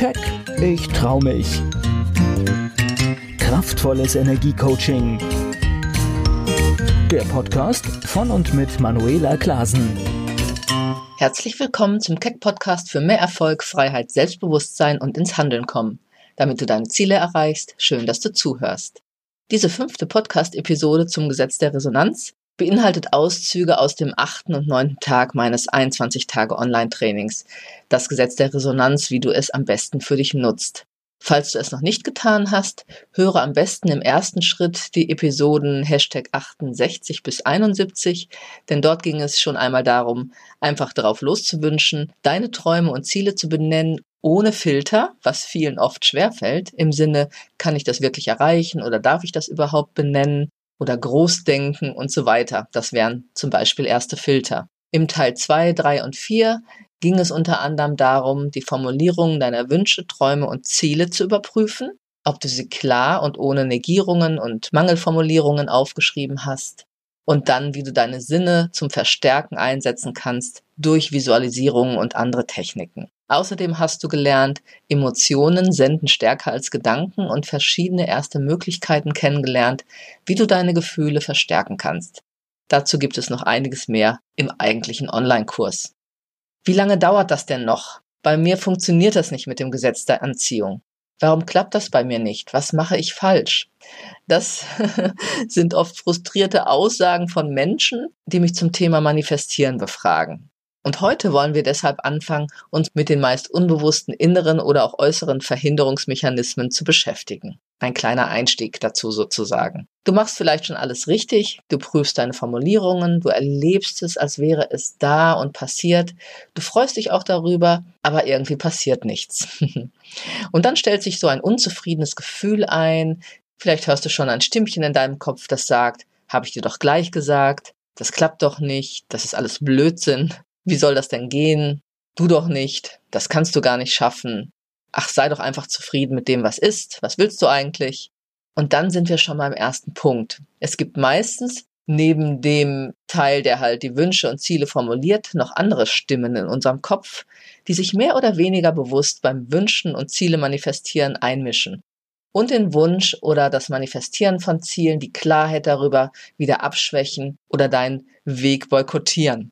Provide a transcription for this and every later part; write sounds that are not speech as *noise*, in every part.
Keck, ich trau mich. Kraftvolles Energiecoaching. Der Podcast von und mit Manuela Klasen. Herzlich willkommen zum Keck Podcast für mehr Erfolg, Freiheit, Selbstbewusstsein und ins Handeln kommen. Damit du deine Ziele erreichst, schön, dass du zuhörst. Diese fünfte Podcast-Episode zum Gesetz der Resonanz beinhaltet Auszüge aus dem achten und neunten Tag meines 21 Tage Online-Trainings, das Gesetz der Resonanz, wie du es am besten für dich nutzt. Falls du es noch nicht getan hast, höre am besten im ersten Schritt die Episoden Hashtag 68 bis 71, denn dort ging es schon einmal darum, einfach darauf loszuwünschen, deine Träume und Ziele zu benennen, ohne Filter, was vielen oft schwerfällt, im Sinne, kann ich das wirklich erreichen oder darf ich das überhaupt benennen? Oder Großdenken und so weiter. Das wären zum Beispiel erste Filter. Im Teil 2, 3 und 4 ging es unter anderem darum, die Formulierungen deiner Wünsche, Träume und Ziele zu überprüfen, ob du sie klar und ohne Negierungen und Mangelformulierungen aufgeschrieben hast und dann, wie du deine Sinne zum Verstärken einsetzen kannst durch Visualisierungen und andere Techniken. Außerdem hast du gelernt, Emotionen senden stärker als Gedanken und verschiedene erste Möglichkeiten kennengelernt, wie du deine Gefühle verstärken kannst. Dazu gibt es noch einiges mehr im eigentlichen Online-Kurs. Wie lange dauert das denn noch? Bei mir funktioniert das nicht mit dem Gesetz der Anziehung. Warum klappt das bei mir nicht? Was mache ich falsch? Das *laughs* sind oft frustrierte Aussagen von Menschen, die mich zum Thema Manifestieren befragen. Und heute wollen wir deshalb anfangen, uns mit den meist unbewussten inneren oder auch äußeren Verhinderungsmechanismen zu beschäftigen. Ein kleiner Einstieg dazu sozusagen. Du machst vielleicht schon alles richtig, du prüfst deine Formulierungen, du erlebst es, als wäre es da und passiert, du freust dich auch darüber, aber irgendwie passiert nichts. *laughs* und dann stellt sich so ein unzufriedenes Gefühl ein, vielleicht hörst du schon ein Stimmchen in deinem Kopf, das sagt, habe ich dir doch gleich gesagt, das klappt doch nicht, das ist alles Blödsinn, wie soll das denn gehen? Du doch nicht, das kannst du gar nicht schaffen. Ach, sei doch einfach zufrieden mit dem, was ist. Was willst du eigentlich? Und dann sind wir schon mal im ersten Punkt. Es gibt meistens neben dem Teil, der halt die Wünsche und Ziele formuliert, noch andere Stimmen in unserem Kopf, die sich mehr oder weniger bewusst beim Wünschen und Ziele manifestieren einmischen und den Wunsch oder das Manifestieren von Zielen die Klarheit darüber wieder abschwächen oder deinen Weg boykottieren.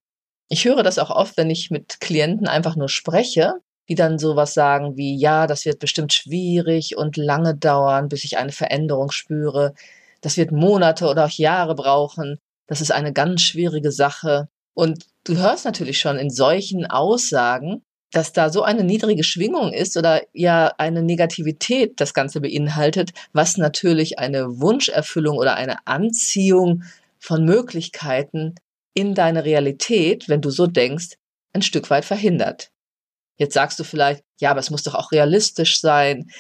Ich höre das auch oft, wenn ich mit Klienten einfach nur spreche, die dann sowas sagen wie, ja, das wird bestimmt schwierig und lange dauern, bis ich eine Veränderung spüre. Das wird Monate oder auch Jahre brauchen. Das ist eine ganz schwierige Sache. Und du hörst natürlich schon in solchen Aussagen, dass da so eine niedrige Schwingung ist oder ja eine Negativität das Ganze beinhaltet, was natürlich eine Wunscherfüllung oder eine Anziehung von Möglichkeiten in deine Realität, wenn du so denkst, ein Stück weit verhindert. Jetzt sagst du vielleicht, ja, aber es muss doch auch realistisch sein.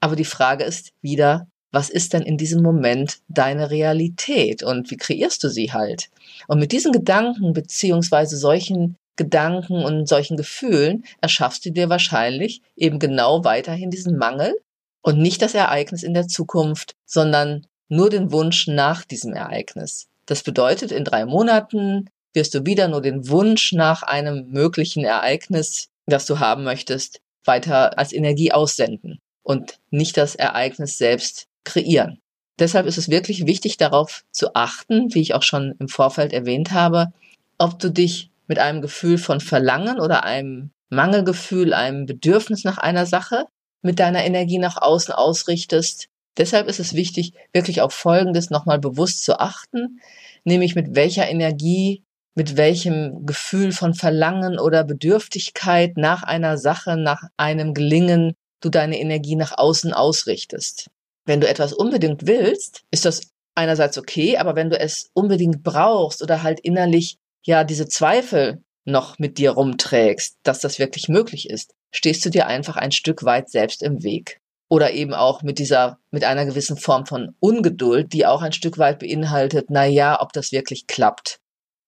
Aber die Frage ist wieder, was ist denn in diesem Moment deine Realität und wie kreierst du sie halt? Und mit diesen Gedanken beziehungsweise solchen Gedanken und solchen Gefühlen erschaffst du dir wahrscheinlich eben genau weiterhin diesen Mangel und nicht das Ereignis in der Zukunft, sondern nur den Wunsch nach diesem Ereignis. Das bedeutet, in drei Monaten wirst du wieder nur den Wunsch nach einem möglichen Ereignis, das du haben möchtest, weiter als Energie aussenden und nicht das Ereignis selbst kreieren. Deshalb ist es wirklich wichtig darauf zu achten, wie ich auch schon im Vorfeld erwähnt habe, ob du dich mit einem Gefühl von Verlangen oder einem Mangelgefühl, einem Bedürfnis nach einer Sache mit deiner Energie nach außen ausrichtest Deshalb ist es wichtig, wirklich auf Folgendes nochmal bewusst zu achten, nämlich mit welcher Energie, mit welchem Gefühl von Verlangen oder Bedürftigkeit nach einer Sache, nach einem Gelingen du deine Energie nach außen ausrichtest. Wenn du etwas unbedingt willst, ist das einerseits okay, aber wenn du es unbedingt brauchst oder halt innerlich ja diese Zweifel noch mit dir rumträgst, dass das wirklich möglich ist, stehst du dir einfach ein Stück weit selbst im Weg oder eben auch mit dieser, mit einer gewissen Form von Ungeduld, die auch ein Stück weit beinhaltet, na ja, ob das wirklich klappt.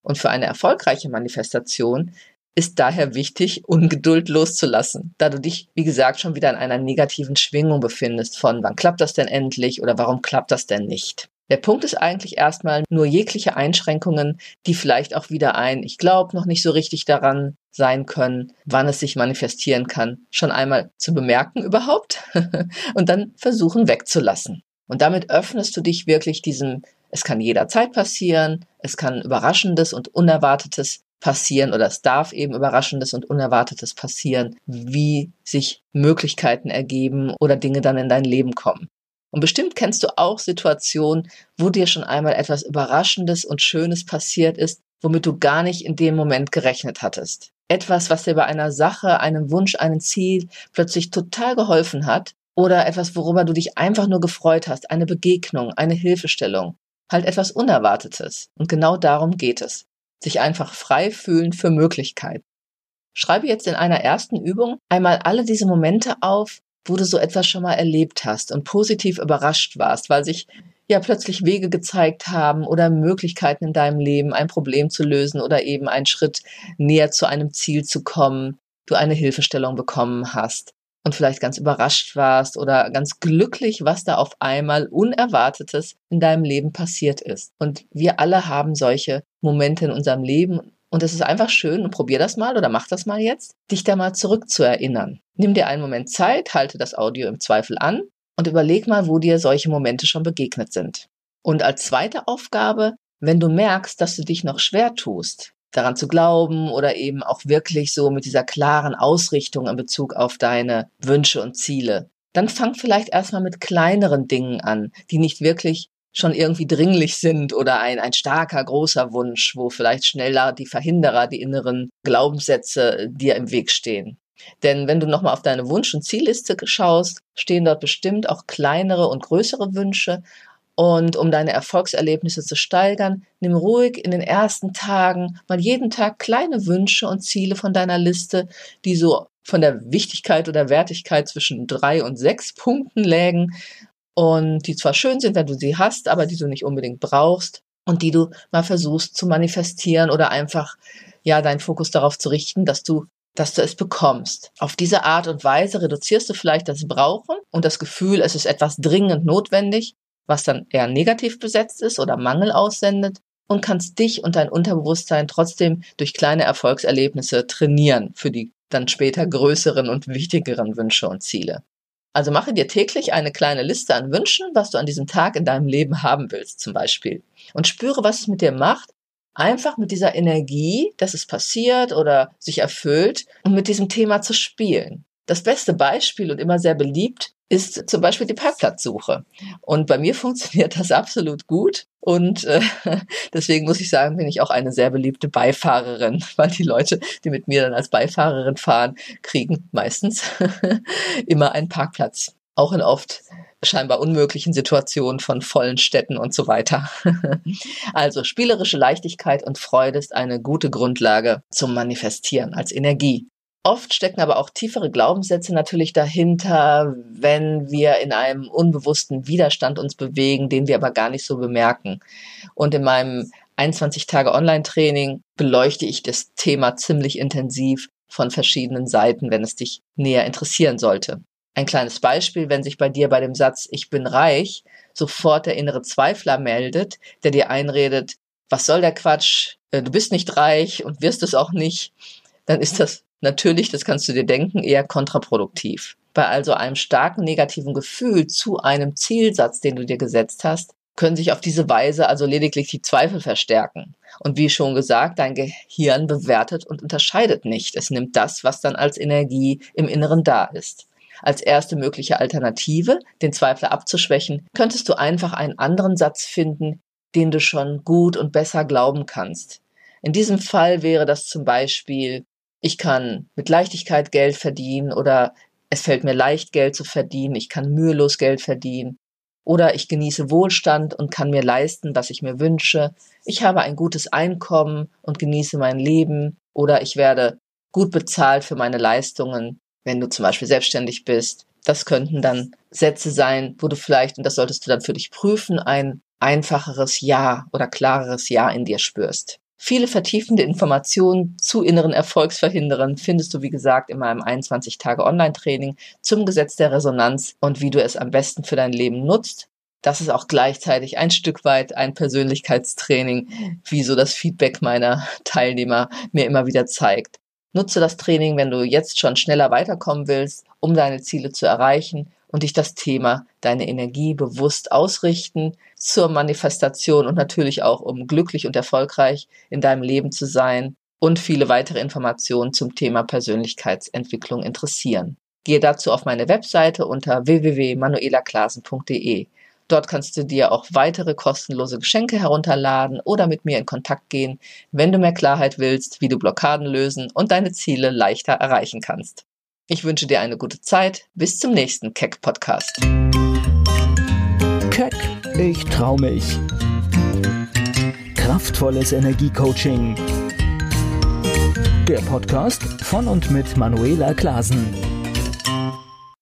Und für eine erfolgreiche Manifestation ist daher wichtig, Ungeduld loszulassen, da du dich, wie gesagt, schon wieder in einer negativen Schwingung befindest von wann klappt das denn endlich oder warum klappt das denn nicht. Der Punkt ist eigentlich erstmal nur jegliche Einschränkungen, die vielleicht auch wieder ein, ich glaube noch nicht so richtig daran sein können, wann es sich manifestieren kann, schon einmal zu bemerken überhaupt *laughs* und dann versuchen wegzulassen. Und damit öffnest du dich wirklich diesem, es kann jederzeit passieren, es kann Überraschendes und Unerwartetes passieren oder es darf eben Überraschendes und Unerwartetes passieren, wie sich Möglichkeiten ergeben oder Dinge dann in dein Leben kommen. Und bestimmt kennst du auch Situationen, wo dir schon einmal etwas Überraschendes und Schönes passiert ist, womit du gar nicht in dem Moment gerechnet hattest. Etwas, was dir bei einer Sache, einem Wunsch, einem Ziel plötzlich total geholfen hat oder etwas, worüber du dich einfach nur gefreut hast, eine Begegnung, eine Hilfestellung, halt etwas Unerwartetes. Und genau darum geht es. Sich einfach frei fühlen für Möglichkeiten. Schreibe jetzt in einer ersten Übung einmal alle diese Momente auf, wo du so etwas schon mal erlebt hast und positiv überrascht warst, weil sich ja plötzlich Wege gezeigt haben oder Möglichkeiten in deinem Leben, ein Problem zu lösen oder eben einen Schritt näher zu einem Ziel zu kommen, du eine Hilfestellung bekommen hast und vielleicht ganz überrascht warst oder ganz glücklich, was da auf einmal Unerwartetes in deinem Leben passiert ist. Und wir alle haben solche Momente in unserem Leben und es ist einfach schön und probier das mal oder mach das mal jetzt, dich da mal zurückzuerinnern. Nimm dir einen Moment Zeit, halte das Audio im Zweifel an und überleg mal, wo dir solche Momente schon begegnet sind. Und als zweite Aufgabe, wenn du merkst, dass du dich noch schwer tust, daran zu glauben oder eben auch wirklich so mit dieser klaren Ausrichtung in Bezug auf deine Wünsche und Ziele, dann fang vielleicht erstmal mit kleineren Dingen an, die nicht wirklich schon irgendwie dringlich sind oder ein, ein starker, großer Wunsch, wo vielleicht schneller die Verhinderer, die inneren Glaubenssätze dir im Weg stehen. Denn wenn du nochmal auf deine Wunsch- und Zielliste schaust, stehen dort bestimmt auch kleinere und größere Wünsche. Und um deine Erfolgserlebnisse zu steigern, nimm ruhig in den ersten Tagen mal jeden Tag kleine Wünsche und Ziele von deiner Liste, die so von der Wichtigkeit oder Wertigkeit zwischen drei und sechs Punkten lägen und die zwar schön sind, wenn du sie hast, aber die du nicht unbedingt brauchst und die du mal versuchst zu manifestieren oder einfach ja deinen Fokus darauf zu richten, dass du dass du es bekommst. Auf diese Art und Weise reduzierst du vielleicht das Brauchen und das Gefühl, es ist etwas dringend notwendig, was dann eher negativ besetzt ist oder Mangel aussendet und kannst dich und dein Unterbewusstsein trotzdem durch kleine Erfolgserlebnisse trainieren für die dann später größeren und wichtigeren Wünsche und Ziele. Also mache dir täglich eine kleine Liste an Wünschen, was du an diesem Tag in deinem Leben haben willst, zum Beispiel. Und spüre, was es mit dir macht, einfach mit dieser Energie, dass es passiert oder sich erfüllt und mit diesem Thema zu spielen. Das beste Beispiel und immer sehr beliebt ist zum Beispiel die Parkplatzsuche. Und bei mir *laughs* funktioniert das absolut gut. Und äh, *laughs* deswegen muss ich sagen, bin ich auch eine sehr beliebte Beifahrerin, *laughs* weil die Leute, die mit mir dann als Beifahrerin fahren, kriegen meistens immer einen Parkplatz. Auch in oft scheinbar unmöglichen Situationen von vollen Städten und so weiter. *laughs* also spielerische Leichtigkeit und Freude ist eine gute Grundlage zum Manifestieren als Energie. Oft stecken aber auch tiefere Glaubenssätze natürlich dahinter, wenn wir in einem unbewussten Widerstand uns bewegen, den wir aber gar nicht so bemerken. Und in meinem 21 Tage Online-Training beleuchte ich das Thema ziemlich intensiv von verschiedenen Seiten, wenn es dich näher interessieren sollte. Ein kleines Beispiel, wenn sich bei dir bei dem Satz Ich bin reich sofort der innere Zweifler meldet, der dir einredet, was soll der Quatsch, äh, du bist nicht reich und wirst es auch nicht, dann ist das natürlich, das kannst du dir denken, eher kontraproduktiv. Bei also einem starken negativen Gefühl zu einem Zielsatz, den du dir gesetzt hast, können sich auf diese Weise also lediglich die Zweifel verstärken. Und wie schon gesagt, dein Gehirn bewertet und unterscheidet nicht. Es nimmt das, was dann als Energie im Inneren da ist. Als erste mögliche Alternative, den Zweifler abzuschwächen, könntest du einfach einen anderen Satz finden, den du schon gut und besser glauben kannst. In diesem Fall wäre das zum Beispiel, ich kann mit Leichtigkeit Geld verdienen oder es fällt mir leicht, Geld zu verdienen, ich kann mühelos Geld verdienen oder ich genieße Wohlstand und kann mir leisten, was ich mir wünsche, ich habe ein gutes Einkommen und genieße mein Leben oder ich werde gut bezahlt für meine Leistungen wenn du zum Beispiel selbstständig bist. Das könnten dann Sätze sein, wo du vielleicht, und das solltest du dann für dich prüfen, ein einfacheres Ja oder klareres Ja in dir spürst. Viele vertiefende Informationen zu inneren Erfolgsverhinderern findest du, wie gesagt, in meinem 21 Tage Online-Training zum Gesetz der Resonanz und wie du es am besten für dein Leben nutzt. Das ist auch gleichzeitig ein Stück weit ein Persönlichkeitstraining, wie so das Feedback meiner Teilnehmer mir immer wieder zeigt. Nutze das Training, wenn du jetzt schon schneller weiterkommen willst, um deine Ziele zu erreichen und dich das Thema deine Energie bewusst ausrichten zur Manifestation und natürlich auch um glücklich und erfolgreich in deinem Leben zu sein und viele weitere Informationen zum Thema Persönlichkeitsentwicklung interessieren. Gehe dazu auf meine Webseite unter www.manuelaklasen.de. Dort kannst du dir auch weitere kostenlose Geschenke herunterladen oder mit mir in Kontakt gehen, wenn du mehr Klarheit willst, wie du Blockaden lösen und deine Ziele leichter erreichen kannst. Ich wünsche dir eine gute Zeit. Bis zum nächsten Keck Podcast. Keck, ich trau mich. Kraftvolles Energiecoaching. Der Podcast von und mit Manuela Klasen.